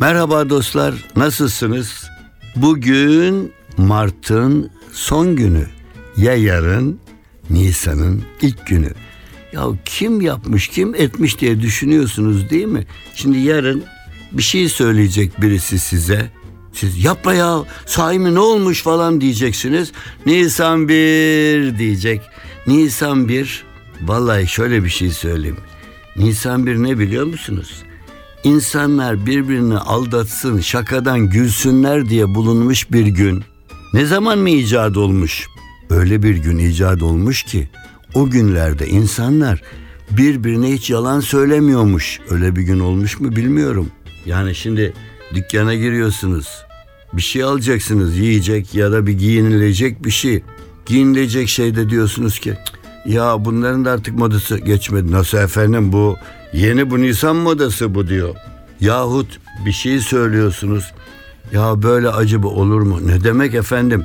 Merhaba dostlar, nasılsınız? Bugün Mart'ın son günü. Ya yarın Nisan'ın ilk günü. Ya kim yapmış, kim etmiş diye düşünüyorsunuz değil mi? Şimdi yarın bir şey söyleyecek birisi size. Siz yapma ya sahi mi ne olmuş falan diyeceksiniz. Nisan 1 diyecek. Nisan 1 vallahi şöyle bir şey söyleyeyim. Nisan 1 ne biliyor musunuz? İnsanlar birbirini aldatsın, şakadan gülsünler diye bulunmuş bir gün. Ne zaman mı icat olmuş? Öyle bir gün icat olmuş ki o günlerde insanlar birbirine hiç yalan söylemiyormuş. Öyle bir gün olmuş mu bilmiyorum. Yani şimdi dükkana giriyorsunuz. Bir şey alacaksınız yiyecek ya da bir giyinilecek bir şey. Giyinilecek şeyde diyorsunuz ki ya bunların da artık modası geçmedi. Nasıl efendim bu yeni bu Nisan modası bu diyor. Yahut bir şey söylüyorsunuz. Ya böyle acaba olur mu? Ne demek efendim?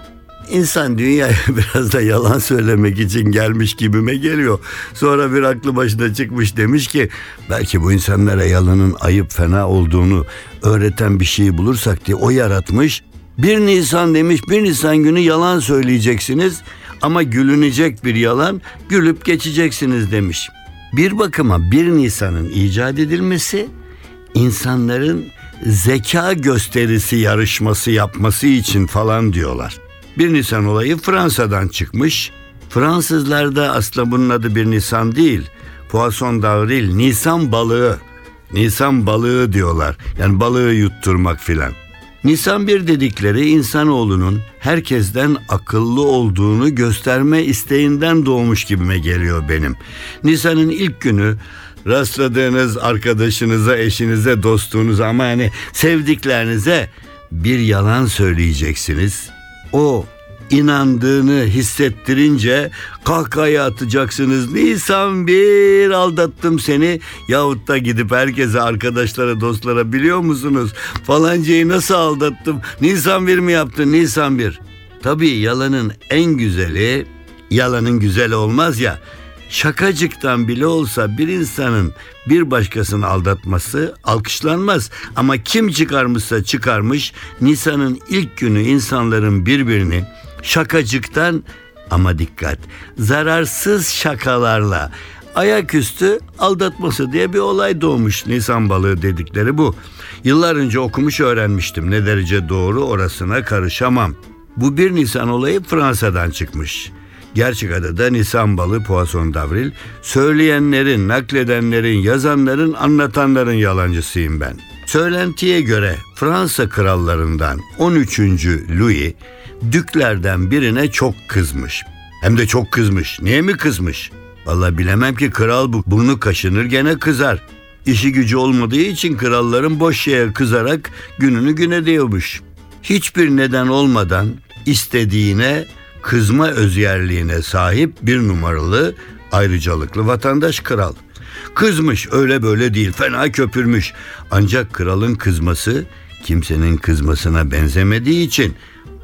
İnsan dünyaya biraz da yalan söylemek için gelmiş gibime geliyor. Sonra bir aklı başına çıkmış demiş ki belki bu insanlara yalanın ayıp fena olduğunu öğreten bir şey bulursak diye o yaratmış. Bir Nisan demiş bir Nisan günü yalan söyleyeceksiniz ama gülünecek bir yalan gülüp geçeceksiniz demiş. Bir bakıma bir Nisan'ın icat edilmesi insanların zeka gösterisi yarışması yapması için falan diyorlar. Bir Nisan olayı Fransa'dan çıkmış. Fransızlar da aslında bunun adı bir Nisan değil. Poisson d'avril, Nisan balığı. Nisan balığı diyorlar. Yani balığı yutturmak filan. Nisan bir dedikleri insanoğlunun herkesten akıllı olduğunu gösterme isteğinden doğmuş gibime geliyor benim. Nisan'ın ilk günü rastladığınız arkadaşınıza, eşinize, dostunuza ama yani sevdiklerinize bir yalan söyleyeceksiniz. O inandığını hissettirince kahkahaya atacaksınız. Nisan bir aldattım seni yahut da gidip herkese arkadaşlara dostlara biliyor musunuz? Falancayı nasıl aldattım? Nisan bir mi yaptın? Nisan bir. Tabii yalanın en güzeli yalanın güzel olmaz ya şakacıktan bile olsa bir insanın bir başkasını aldatması alkışlanmaz. Ama kim çıkarmışsa çıkarmış Nisan'ın ilk günü insanların birbirini şakacıktan ama dikkat zararsız şakalarla ayaküstü aldatması diye bir olay doğmuş Nisan balığı dedikleri bu. Yıllar önce okumuş öğrenmiştim ne derece doğru orasına karışamam. Bu bir Nisan olayı Fransa'dan çıkmış. Gerçek adı da Nisan balığı Poisson d'avril. Söyleyenlerin, nakledenlerin, yazanların, anlatanların yalancısıyım ben. Söylentiye göre Fransa krallarından 13. Louis düklerden birine çok kızmış. Hem de çok kızmış. Niye mi kızmış? Vallahi bilemem ki kral bu. Burnu kaşınır gene kızar. İşi gücü olmadığı için kralların boş şeye kızarak gününü güne diyormuş. Hiçbir neden olmadan istediğine kızma özyerliğine sahip bir numaralı ayrıcalıklı vatandaş kral. Kızmış öyle böyle değil fena köpürmüş. Ancak kralın kızması kimsenin kızmasına benzemediği için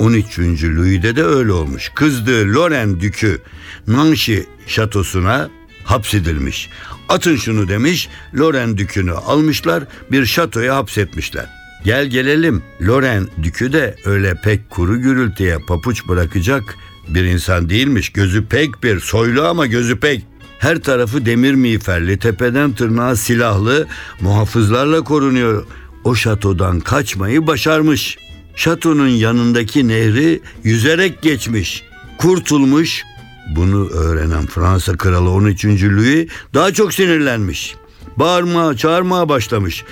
13. Louis'de de öyle olmuş. Kızdığı Loren Dükü Nancy şatosuna hapsedilmiş. Atın şunu demiş, Loren Dükü'nü almışlar, bir şatoya hapsetmişler. Gel gelelim, Loren Dükü de öyle pek kuru gürültüye papuç bırakacak bir insan değilmiş. Gözü pek bir, soylu ama gözü pek. Her tarafı demir miğferli, tepeden tırnağa silahlı, muhafızlarla korunuyor. O şatodan kaçmayı başarmış. Şatonun yanındaki nehri yüzerek geçmiş. Kurtulmuş. Bunu öğrenen Fransa kralı 13. Louis daha çok sinirlenmiş. Bağırmaya, çağırmaya başlamış.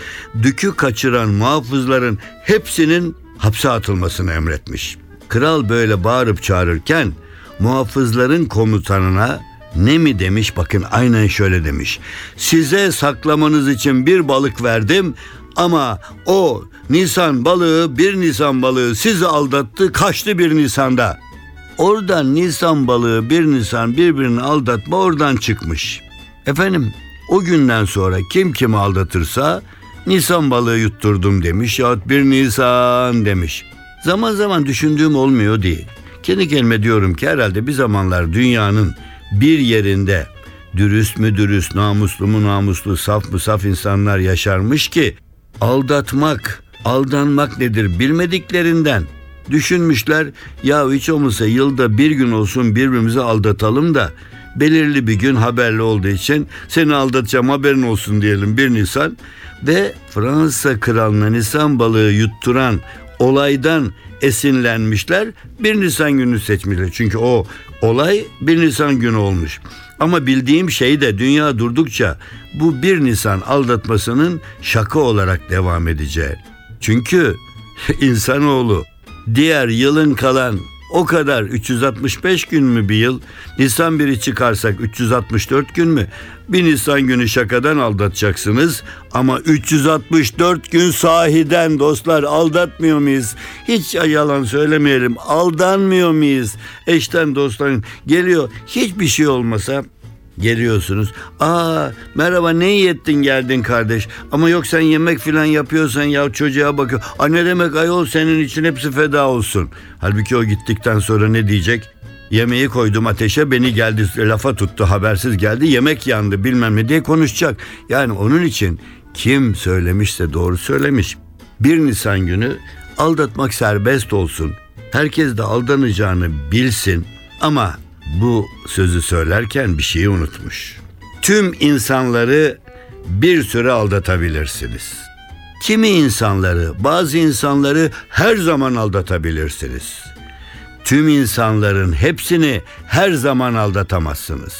Dükü kaçıran muhafızların hepsinin hapse atılmasını emretmiş. Kral böyle bağırıp çağırırken muhafızların komutanına ne mi demiş bakın aynen şöyle demiş. Size saklamanız için bir balık verdim ama o Nisan balığı bir Nisan balığı sizi aldattı kaçtı bir Nisan'da. Oradan Nisan balığı bir Nisan birbirini aldatma oradan çıkmış. Efendim o günden sonra kim kimi aldatırsa Nisan balığı yutturdum demiş yahut bir Nisan demiş. Zaman zaman düşündüğüm olmuyor değil. Kendi kendime diyorum ki herhalde bir zamanlar dünyanın bir yerinde dürüst mü dürüst, namuslu mu namuslu, saf mı saf insanlar yaşarmış ki aldatmak, aldanmak nedir bilmediklerinden. Düşünmüşler ya hiç olmazsa yılda bir gün olsun birbirimizi aldatalım da belirli bir gün haberli olduğu için seni aldatacağım haberin olsun diyelim 1 Nisan. Ve Fransa kralına Nisan balığı yutturan olaydan esinlenmişler. 1 Nisan günü seçmişler. Çünkü o olay 1 Nisan günü olmuş. Ama bildiğim şey de dünya durdukça bu 1 Nisan aldatmasının şaka olarak devam edeceği. Çünkü insanoğlu diğer yılın kalan o kadar 365 gün mü bir yıl? Nisan 1'i çıkarsak 364 gün mü? Bir Nisan günü şakadan aldatacaksınız ama 364 gün sahiden dostlar aldatmıyor muyuz? Hiç yalan söylemeyelim. Aldanmıyor muyuz? Eşten dosttan geliyor. Hiçbir şey olmasa Geliyorsunuz. Aa merhaba ne iyi ettin geldin kardeş. Ama yok sen yemek filan yapıyorsan ya çocuğa bakıyor. Aa ne demek ayol senin için hepsi feda olsun. Halbuki o gittikten sonra ne diyecek? Yemeği koydum ateşe beni geldi lafa tuttu habersiz geldi yemek yandı bilmem ne diye konuşacak. Yani onun için kim söylemişse doğru söylemiş. Bir Nisan günü aldatmak serbest olsun. Herkes de aldanacağını bilsin ama bu sözü söylerken bir şeyi unutmuş. Tüm insanları bir süre aldatabilirsiniz. Kimi insanları, bazı insanları her zaman aldatabilirsiniz. Tüm insanların hepsini her zaman aldatamazsınız.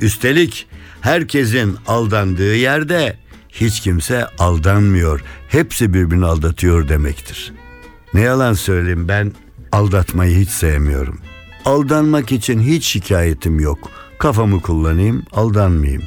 Üstelik herkesin aldandığı yerde hiç kimse aldanmıyor. Hepsi birbirini aldatıyor demektir. Ne yalan söyleyeyim ben aldatmayı hiç sevmiyorum. Aldanmak için hiç şikayetim yok. Kafamı kullanayım, aldanmayayım.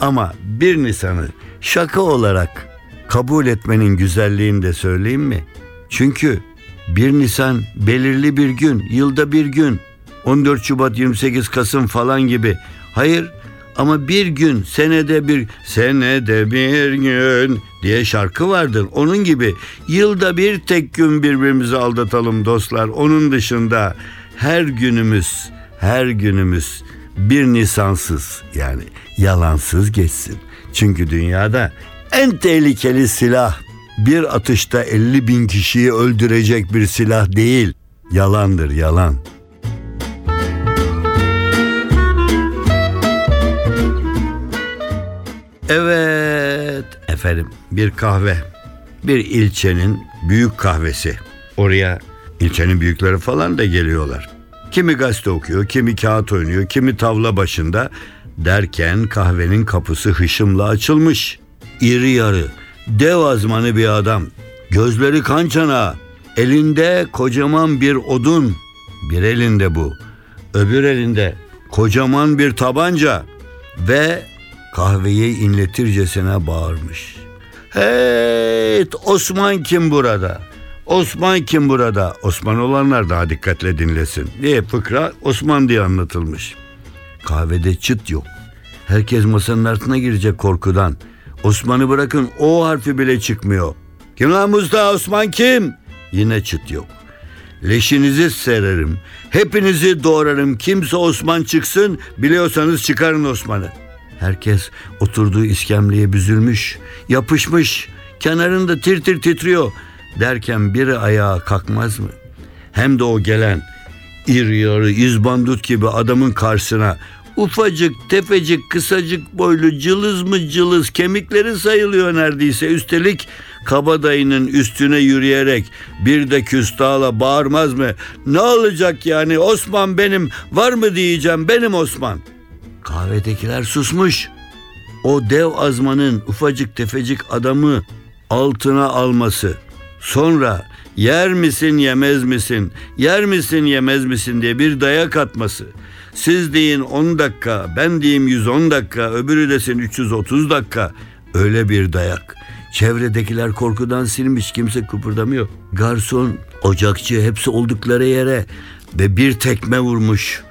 Ama bir Nisan'ı şaka olarak kabul etmenin güzelliğini de söyleyeyim mi? Çünkü bir Nisan belirli bir gün, yılda bir gün, 14 Şubat 28 Kasım falan gibi. Hayır ama bir gün senede bir senede bir gün diye şarkı vardır. Onun gibi yılda bir tek gün birbirimizi aldatalım dostlar. Onun dışında her günümüz, her günümüz bir nisansız yani yalansız geçsin. Çünkü dünyada en tehlikeli silah bir atışta 50 bin kişiyi öldürecek bir silah değil. Yalandır yalan. Evet efendim bir kahve. Bir ilçenin büyük kahvesi. Oraya ilçenin büyükleri falan da geliyorlar. Kimi gazete okuyor, kimi kağıt oynuyor, kimi tavla başında derken kahvenin kapısı hışımla açılmış. İri yarı, dev azmanı bir adam. Gözleri kan çanağı, elinde kocaman bir odun. Bir elinde bu, öbür elinde kocaman bir tabanca ve kahveyi inletircesine bağırmış. Hey Osman kim burada? Osman kim burada? Osman olanlar daha dikkatle dinlesin diye fıkra Osman diye anlatılmış. Kahvede çıt yok. Herkes masanın altına girecek korkudan. Osman'ı bırakın o harfi bile çıkmıyor. Kim lan Mustafa Osman kim? Yine çıt yok. Leşinizi sererim. Hepinizi doğrarım. Kimse Osman çıksın. Biliyorsanız çıkarın Osman'ı. Herkes oturduğu iskemleye büzülmüş, yapışmış, kenarında tir tir titriyor. Derken biri ayağa kalkmaz mı? Hem de o gelen iri yarı izbandut gibi adamın karşısına ufacık tefecik kısacık boylu cılız mı cılız kemikleri sayılıyor neredeyse. Üstelik kabadayının üstüne yürüyerek bir de küstahla bağırmaz mı? Ne olacak yani Osman benim var mı diyeceğim benim Osman. Kahvedekiler susmuş. O dev azmanın ufacık tefecik adamı altına alması Sonra yer misin yemez misin, yer misin yemez misin diye bir dayak atması. Siz deyin 10 dakika, ben diyeyim 110 dakika, öbürü desin 330 dakika. Öyle bir dayak. Çevredekiler korkudan silmiş kimse kıpırdamıyor. Garson, ocakçı hepsi oldukları yere ve bir tekme vurmuş.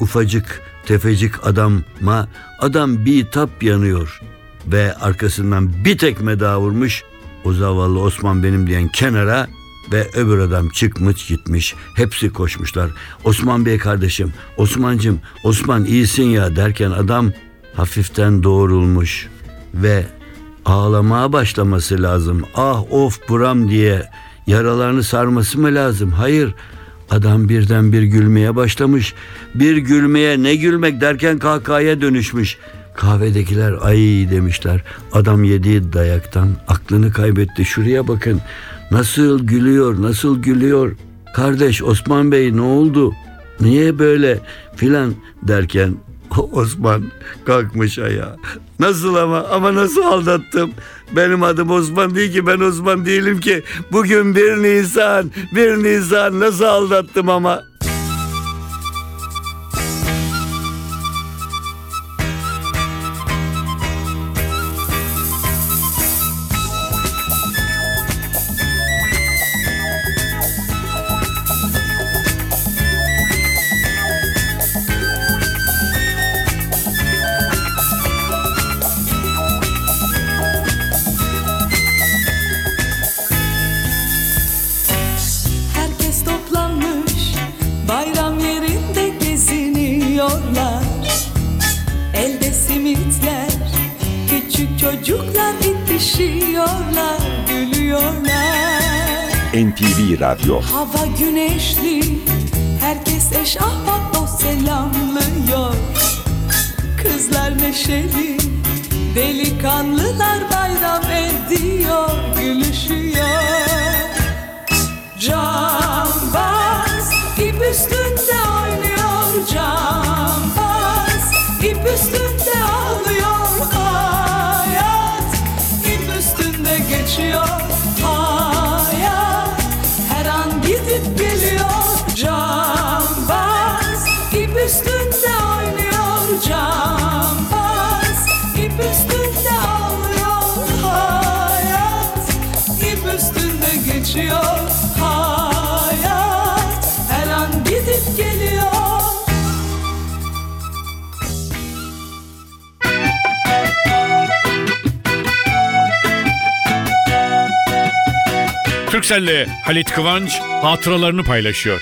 Ufacık tefecik adama adam bir tap yanıyor ve arkasından bir tekme daha vurmuş. O zavallı Osman benim diyen kenara ve öbür adam çıkmış gitmiş. Hepsi koşmuşlar. Osman Bey kardeşim, Osmancım, Osman iyisin ya derken adam hafiften doğrulmuş ve ağlamaya başlaması lazım. Ah of buram diye yaralarını sarması mı lazım? Hayır. Adam birden bir gülmeye başlamış. Bir gülmeye ne gülmek derken kahkahaya dönüşmüş. Kahvedekiler ay demişler. Adam yediği dayaktan aklını kaybetti. Şuraya bakın. Nasıl gülüyor, nasıl gülüyor. Kardeş Osman Bey ne oldu? Niye böyle filan derken Osman kalkmış ayağa. Nasıl ama ama nasıl aldattım? Benim adım Osman değil ki ben Osman değilim ki. Bugün bir Nisan, bir Nisan nasıl aldattım ama. Radyo Hava güneşli herkes eş ahbap selamlıyor. Kızlar neşeli delikanlılar bayram ediyor gülüşüyor geçiyor Hayat her an gidip geliyor Türkcell'le Halit Kıvanç hatıralarını paylaşıyor.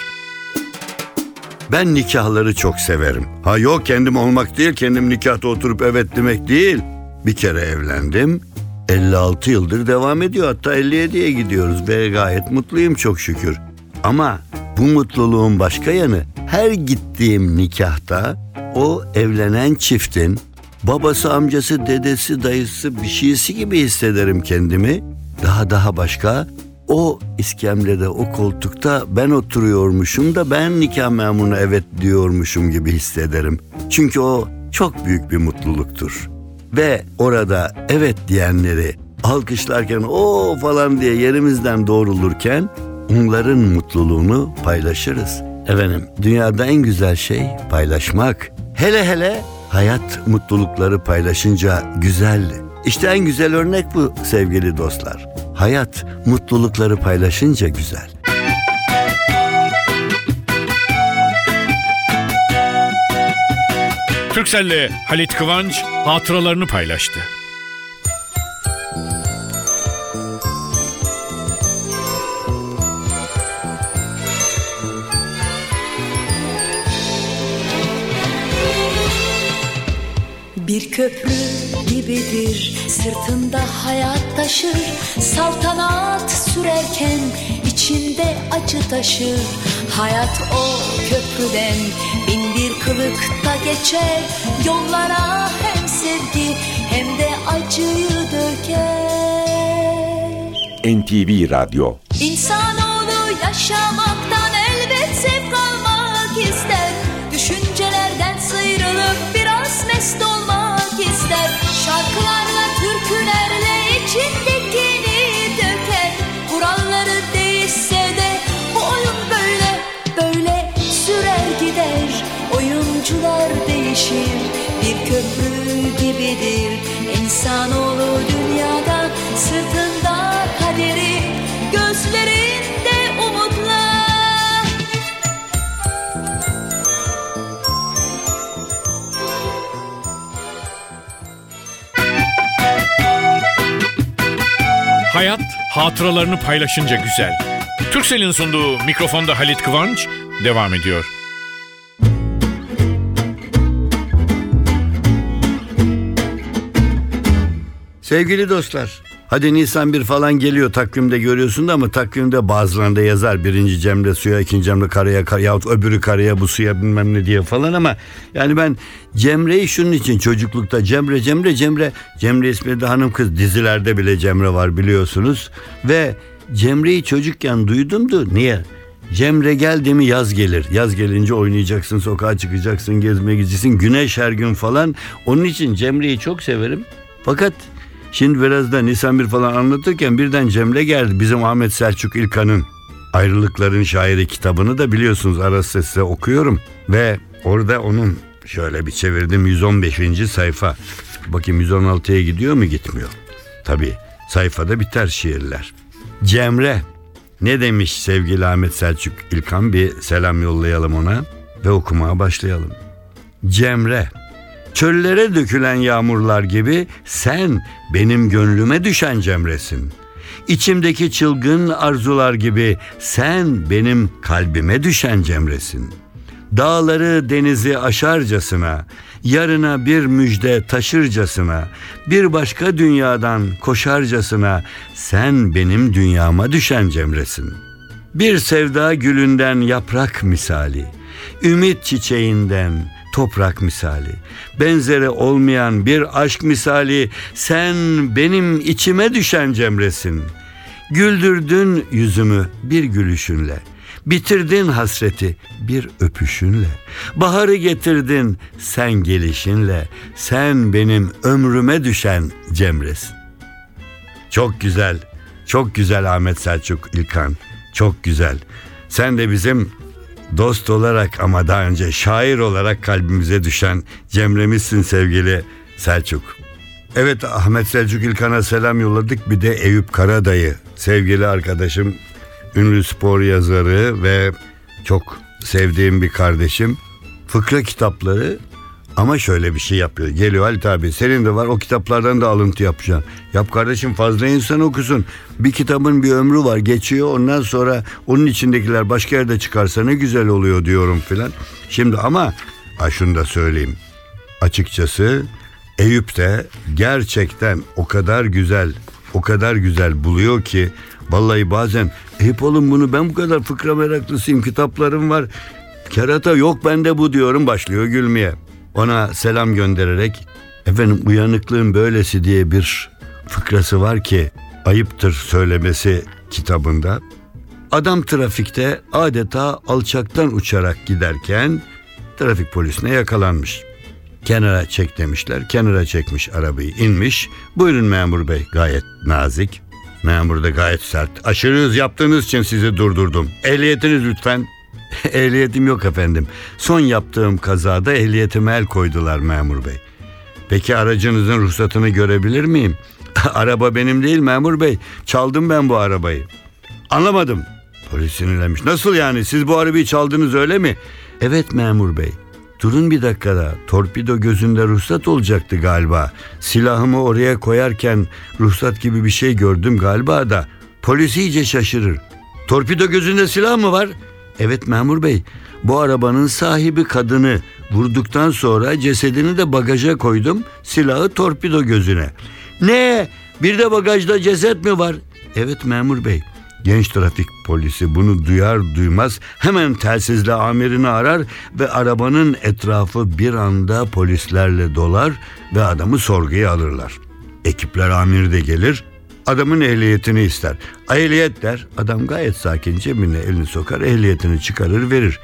Ben nikahları çok severim. Ha yok kendim olmak değil, kendim nikahta oturup evet demek değil. Bir kere evlendim. 56 yıldır devam ediyor. Hatta 57'ye gidiyoruz ve gayet mutluyum çok şükür. Ama bu mutluluğun başka yanı her gittiğim nikahta o evlenen çiftin babası, amcası, dedesi, dayısı bir şeysi gibi hissederim kendimi. Daha daha başka o iskemlede, o koltukta ben oturuyormuşum da ben nikah memuruna evet diyormuşum gibi hissederim. Çünkü o çok büyük bir mutluluktur. Ve orada evet diyenleri alkışlarken o falan diye yerimizden doğrulurken onların mutluluğunu paylaşırız. Efendim dünyada en güzel şey paylaşmak. Hele hele hayat mutlulukları paylaşınca güzel. İşte en güzel örnek bu sevgili dostlar. Hayat mutlulukları paylaşınca güzel. Türkcell'le Halit Kıvanç hatıralarını paylaştı. Bir köprü gibidir sırtında hayat taşır Saltanat sürerken içinde acı taşır Hayat o köprüden bin bir kılıkta geçer. Yollara hem sevgi hem de acıyı döker. NTV Radyo. İnsanoğlu yaşamaktan elbet zevk almak ister. Düşüncelerden sıyrılıp biraz mest olmak ister. Şarkılarla, türkülerle içindekini gider Oyuncular değişir Bir köprü gibidir İnsanoğlu dünyada Sırtında kaderi Gözlerinde umutla Hayat hatıralarını paylaşınca güzel. Türksel'in sunduğu mikrofonda Halit Kıvanç devam ediyor. Sevgili dostlar, hadi Nisan bir falan geliyor takvimde görüyorsun da ama takvimde bazılarında yazar birinci Cemre suya, ikinci Cemre karaya kar, yahut öbürü karaya bu suya bilmem ne diye falan ama yani ben Cemre'yi şunun için çocuklukta Cemre Cemre Cemre Cemre ismi de hanım kız dizilerde bile Cemre var biliyorsunuz ve Cemre'yi çocukken duydumdu. Niye? Cemre geldi mi yaz gelir. Yaz gelince oynayacaksın, sokağa çıkacaksın, gezmeye gideceksin. Güneş her gün falan. Onun için Cemre'yi çok severim. Fakat Şimdi biraz da Nisan bir falan anlatırken birden Cemre geldi. Bizim Ahmet Selçuk İlkan'ın Ayrılıkların Şairi kitabını da biliyorsunuz arası size okuyorum. Ve orada onun şöyle bir çevirdim 115. sayfa. Bakayım 116'ya gidiyor mu gitmiyor. Tabii sayfada biter şiirler. Cemre ne demiş sevgili Ahmet Selçuk İlkan bir selam yollayalım ona ve okumaya başlayalım. Cemre Çöllere dökülen yağmurlar gibi sen benim gönlüme düşen cemresin. İçimdeki çılgın arzular gibi sen benim kalbime düşen cemresin. Dağları denizi aşarcasına, yarına bir müjde taşırcasına, bir başka dünyadan koşarcasına sen benim dünyama düşen cemresin. Bir sevda gülünden yaprak misali, ümit çiçeğinden, toprak misali, benzeri olmayan bir aşk misali sen benim içime düşen cemresin. Güldürdün yüzümü bir gülüşünle, bitirdin hasreti bir öpüşünle, baharı getirdin sen gelişinle, sen benim ömrüme düşen cemresin. Çok güzel, çok güzel Ahmet Selçuk İlkan, çok güzel. Sen de bizim dost olarak ama daha önce şair olarak kalbimize düşen Cemre'mizsin sevgili Selçuk. Evet Ahmet Selçuk İlkan'a selam yolladık. Bir de Eyüp Karadayı sevgili arkadaşım, ünlü spor yazarı ve çok sevdiğim bir kardeşim. Fıkra kitapları ama şöyle bir şey yapıyor. Geliyor Halit abi senin de var o kitaplardan da alıntı yapacağım. Yap kardeşim fazla insan okusun. Bir kitabın bir ömrü var geçiyor ondan sonra onun içindekiler başka yerde çıkarsa ne güzel oluyor diyorum filan. Şimdi ama ha şunu da söyleyeyim. Açıkçası Eyüp de gerçekten o kadar güzel o kadar güzel buluyor ki vallahi bazen Eyüp oğlum bunu ben bu kadar fıkra meraklısıyım kitaplarım var. Kerata yok bende bu diyorum başlıyor gülmeye ona selam göndererek efendim uyanıklığın böylesi diye bir fıkrası var ki ayıptır söylemesi kitabında. Adam trafikte adeta alçaktan uçarak giderken trafik polisine yakalanmış. Kenara çek demişler. Kenara çekmiş arabayı inmiş. Buyurun memur bey gayet nazik. Memur da gayet sert. Aşırı hız yaptığınız için sizi durdurdum. Ehliyetiniz lütfen. Ehliyetim yok efendim. Son yaptığım kazada ehliyetime el koydular memur bey. Peki aracınızın ruhsatını görebilir miyim? Araba benim değil memur bey. Çaldım ben bu arabayı. Anlamadım. Polis sinirlenmiş. Nasıl yani siz bu arabayı çaldınız öyle mi? Evet memur bey. Durun bir dakikada. Torpido gözünde ruhsat olacaktı galiba. Silahımı oraya koyarken ruhsat gibi bir şey gördüm galiba da. Polis iyice şaşırır. Torpido gözünde silah mı var? Evet memur bey. Bu arabanın sahibi kadını vurduktan sonra cesedini de bagaja koydum. Silahı torpido gözüne. Ne? Bir de bagajda ceset mi var? Evet memur bey. Genç trafik polisi bunu duyar duymaz hemen telsizle amirini arar ve arabanın etrafı bir anda polislerle dolar ve adamı sorguya alırlar. Ekipler amiri de gelir adamın ehliyetini ister. Ehliyet der adam gayet sakin cebine elini sokar ehliyetini çıkarır verir.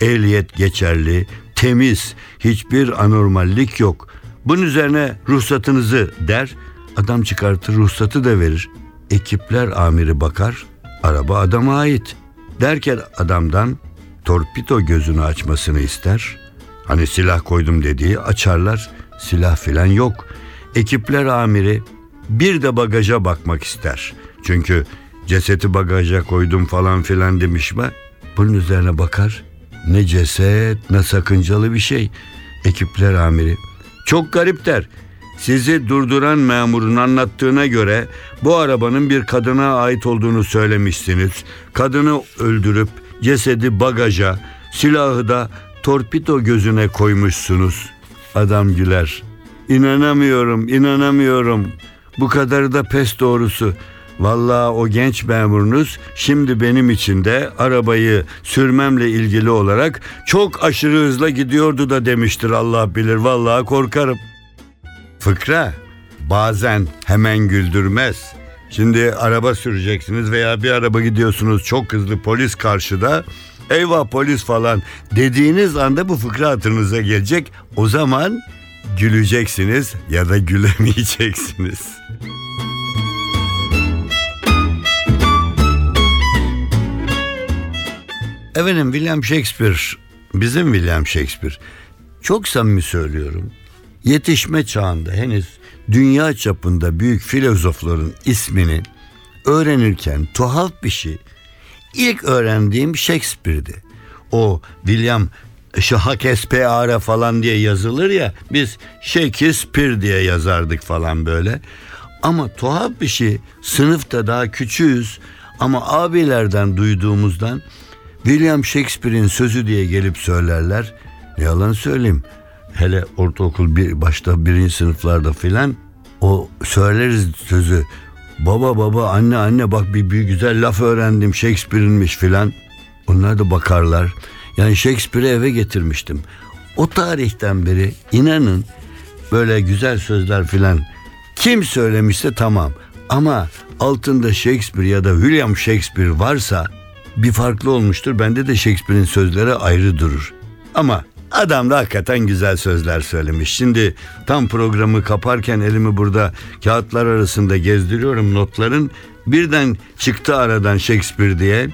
Ehliyet geçerli, temiz, hiçbir anormallik yok. Bunun üzerine ruhsatınızı der, adam çıkartır ruhsatı da verir. Ekipler amiri bakar, araba adama ait. Derken adamdan torpido gözünü açmasını ister. Hani silah koydum dediği açarlar, silah filan yok. ekipler amiri bir de bagaja bakmak ister. Çünkü ceseti bagaja koydum falan filan demiş mi? Bunun üzerine bakar. Ne ceset ne sakıncalı bir şey. Ekipler amiri. Çok garip der. Sizi durduran memurun anlattığına göre bu arabanın bir kadına ait olduğunu söylemişsiniz. Kadını öldürüp cesedi bagaja, silahı da torpido gözüne koymuşsunuz. Adam güler. İnanamıyorum, inanamıyorum. Bu kadarı da pes doğrusu. Vallahi o genç memurunuz şimdi benim için de arabayı sürmemle ilgili olarak çok aşırı hızla gidiyordu da demiştir Allah bilir. Vallahi korkarım. Fıkra bazen hemen güldürmez. Şimdi araba süreceksiniz veya bir araba gidiyorsunuz çok hızlı polis karşıda. Eyvah polis falan dediğiniz anda bu fıkra hatırınıza gelecek. O zaman güleceksiniz ya da gülemeyeceksiniz. Efendim William Shakespeare, bizim William Shakespeare. Çok samimi söylüyorum. Yetişme çağında henüz dünya çapında büyük filozofların ismini öğrenirken tuhaf bir şey. İlk öğrendiğim Shakespeare'di. O William Shakespeare falan diye yazılır ya biz Shakespeare diye yazardık falan böyle. Ama tuhaf bir şey sınıfta daha küçüğüz ama abilerden duyduğumuzdan William Shakespeare'in sözü diye gelip söylerler. Ne yalan söyleyeyim. Hele ortaokul bir başta birinci sınıflarda filan o söyleriz sözü. Baba baba anne anne bak bir, bir güzel laf öğrendim Shakespeare'inmiş filan. Onlar da bakarlar. Yani Shakespeare'i eve getirmiştim. O tarihten beri inanın böyle güzel sözler filan kim söylemişse tamam. Ama altında Shakespeare ya da William Shakespeare varsa bir farklı olmuştur. Bende de Shakespeare'in sözleri ayrı durur. Ama adam da hakikaten güzel sözler söylemiş. Şimdi tam programı kaparken elimi burada kağıtlar arasında gezdiriyorum notların. Birden çıktı aradan Shakespeare diye.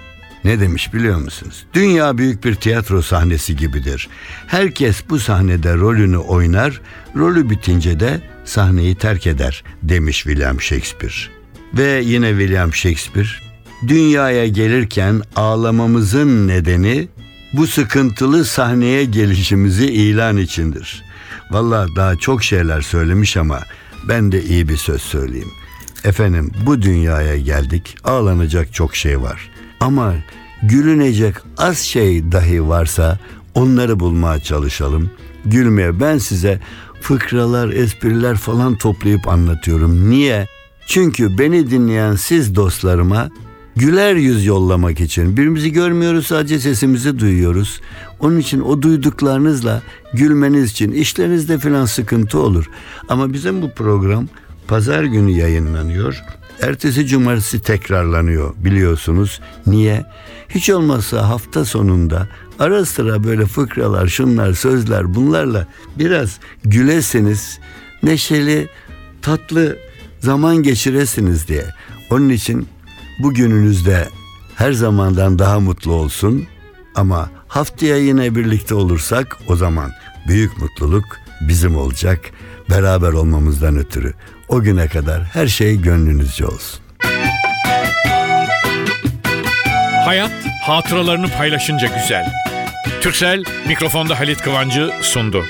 Ne demiş biliyor musunuz? Dünya büyük bir tiyatro sahnesi gibidir. Herkes bu sahnede rolünü oynar, rolü bitince de sahneyi terk eder demiş William Shakespeare. Ve yine William Shakespeare dünyaya gelirken ağlamamızın nedeni bu sıkıntılı sahneye gelişimizi ilan içindir. Valla daha çok şeyler söylemiş ama ben de iyi bir söz söyleyeyim. Efendim bu dünyaya geldik ağlanacak çok şey var. Ama gülünecek az şey dahi varsa onları bulmaya çalışalım. Gülmeye ben size fıkralar, espriler falan toplayıp anlatıyorum. Niye? Çünkü beni dinleyen siz dostlarıma güler yüz yollamak için birbirimizi görmüyoruz sadece sesimizi duyuyoruz. Onun için o duyduklarınızla gülmeniz için işlerinizde filan sıkıntı olur. Ama bizim bu program pazar günü yayınlanıyor. Ertesi cumartesi tekrarlanıyor biliyorsunuz. Niye? Hiç olmazsa hafta sonunda ara sıra böyle fıkralar, şunlar, sözler bunlarla biraz gülesiniz. Neşeli, tatlı zaman geçiresiniz diye. Onun için bugününüzde her zamandan daha mutlu olsun. Ama haftaya yine birlikte olursak o zaman büyük mutluluk bizim olacak. Beraber olmamızdan ötürü. O güne kadar her şey gönlünüzce olsun. Hayat hatıralarını paylaşınca güzel. Türksel mikrofonda Halit Kıvancı sundu.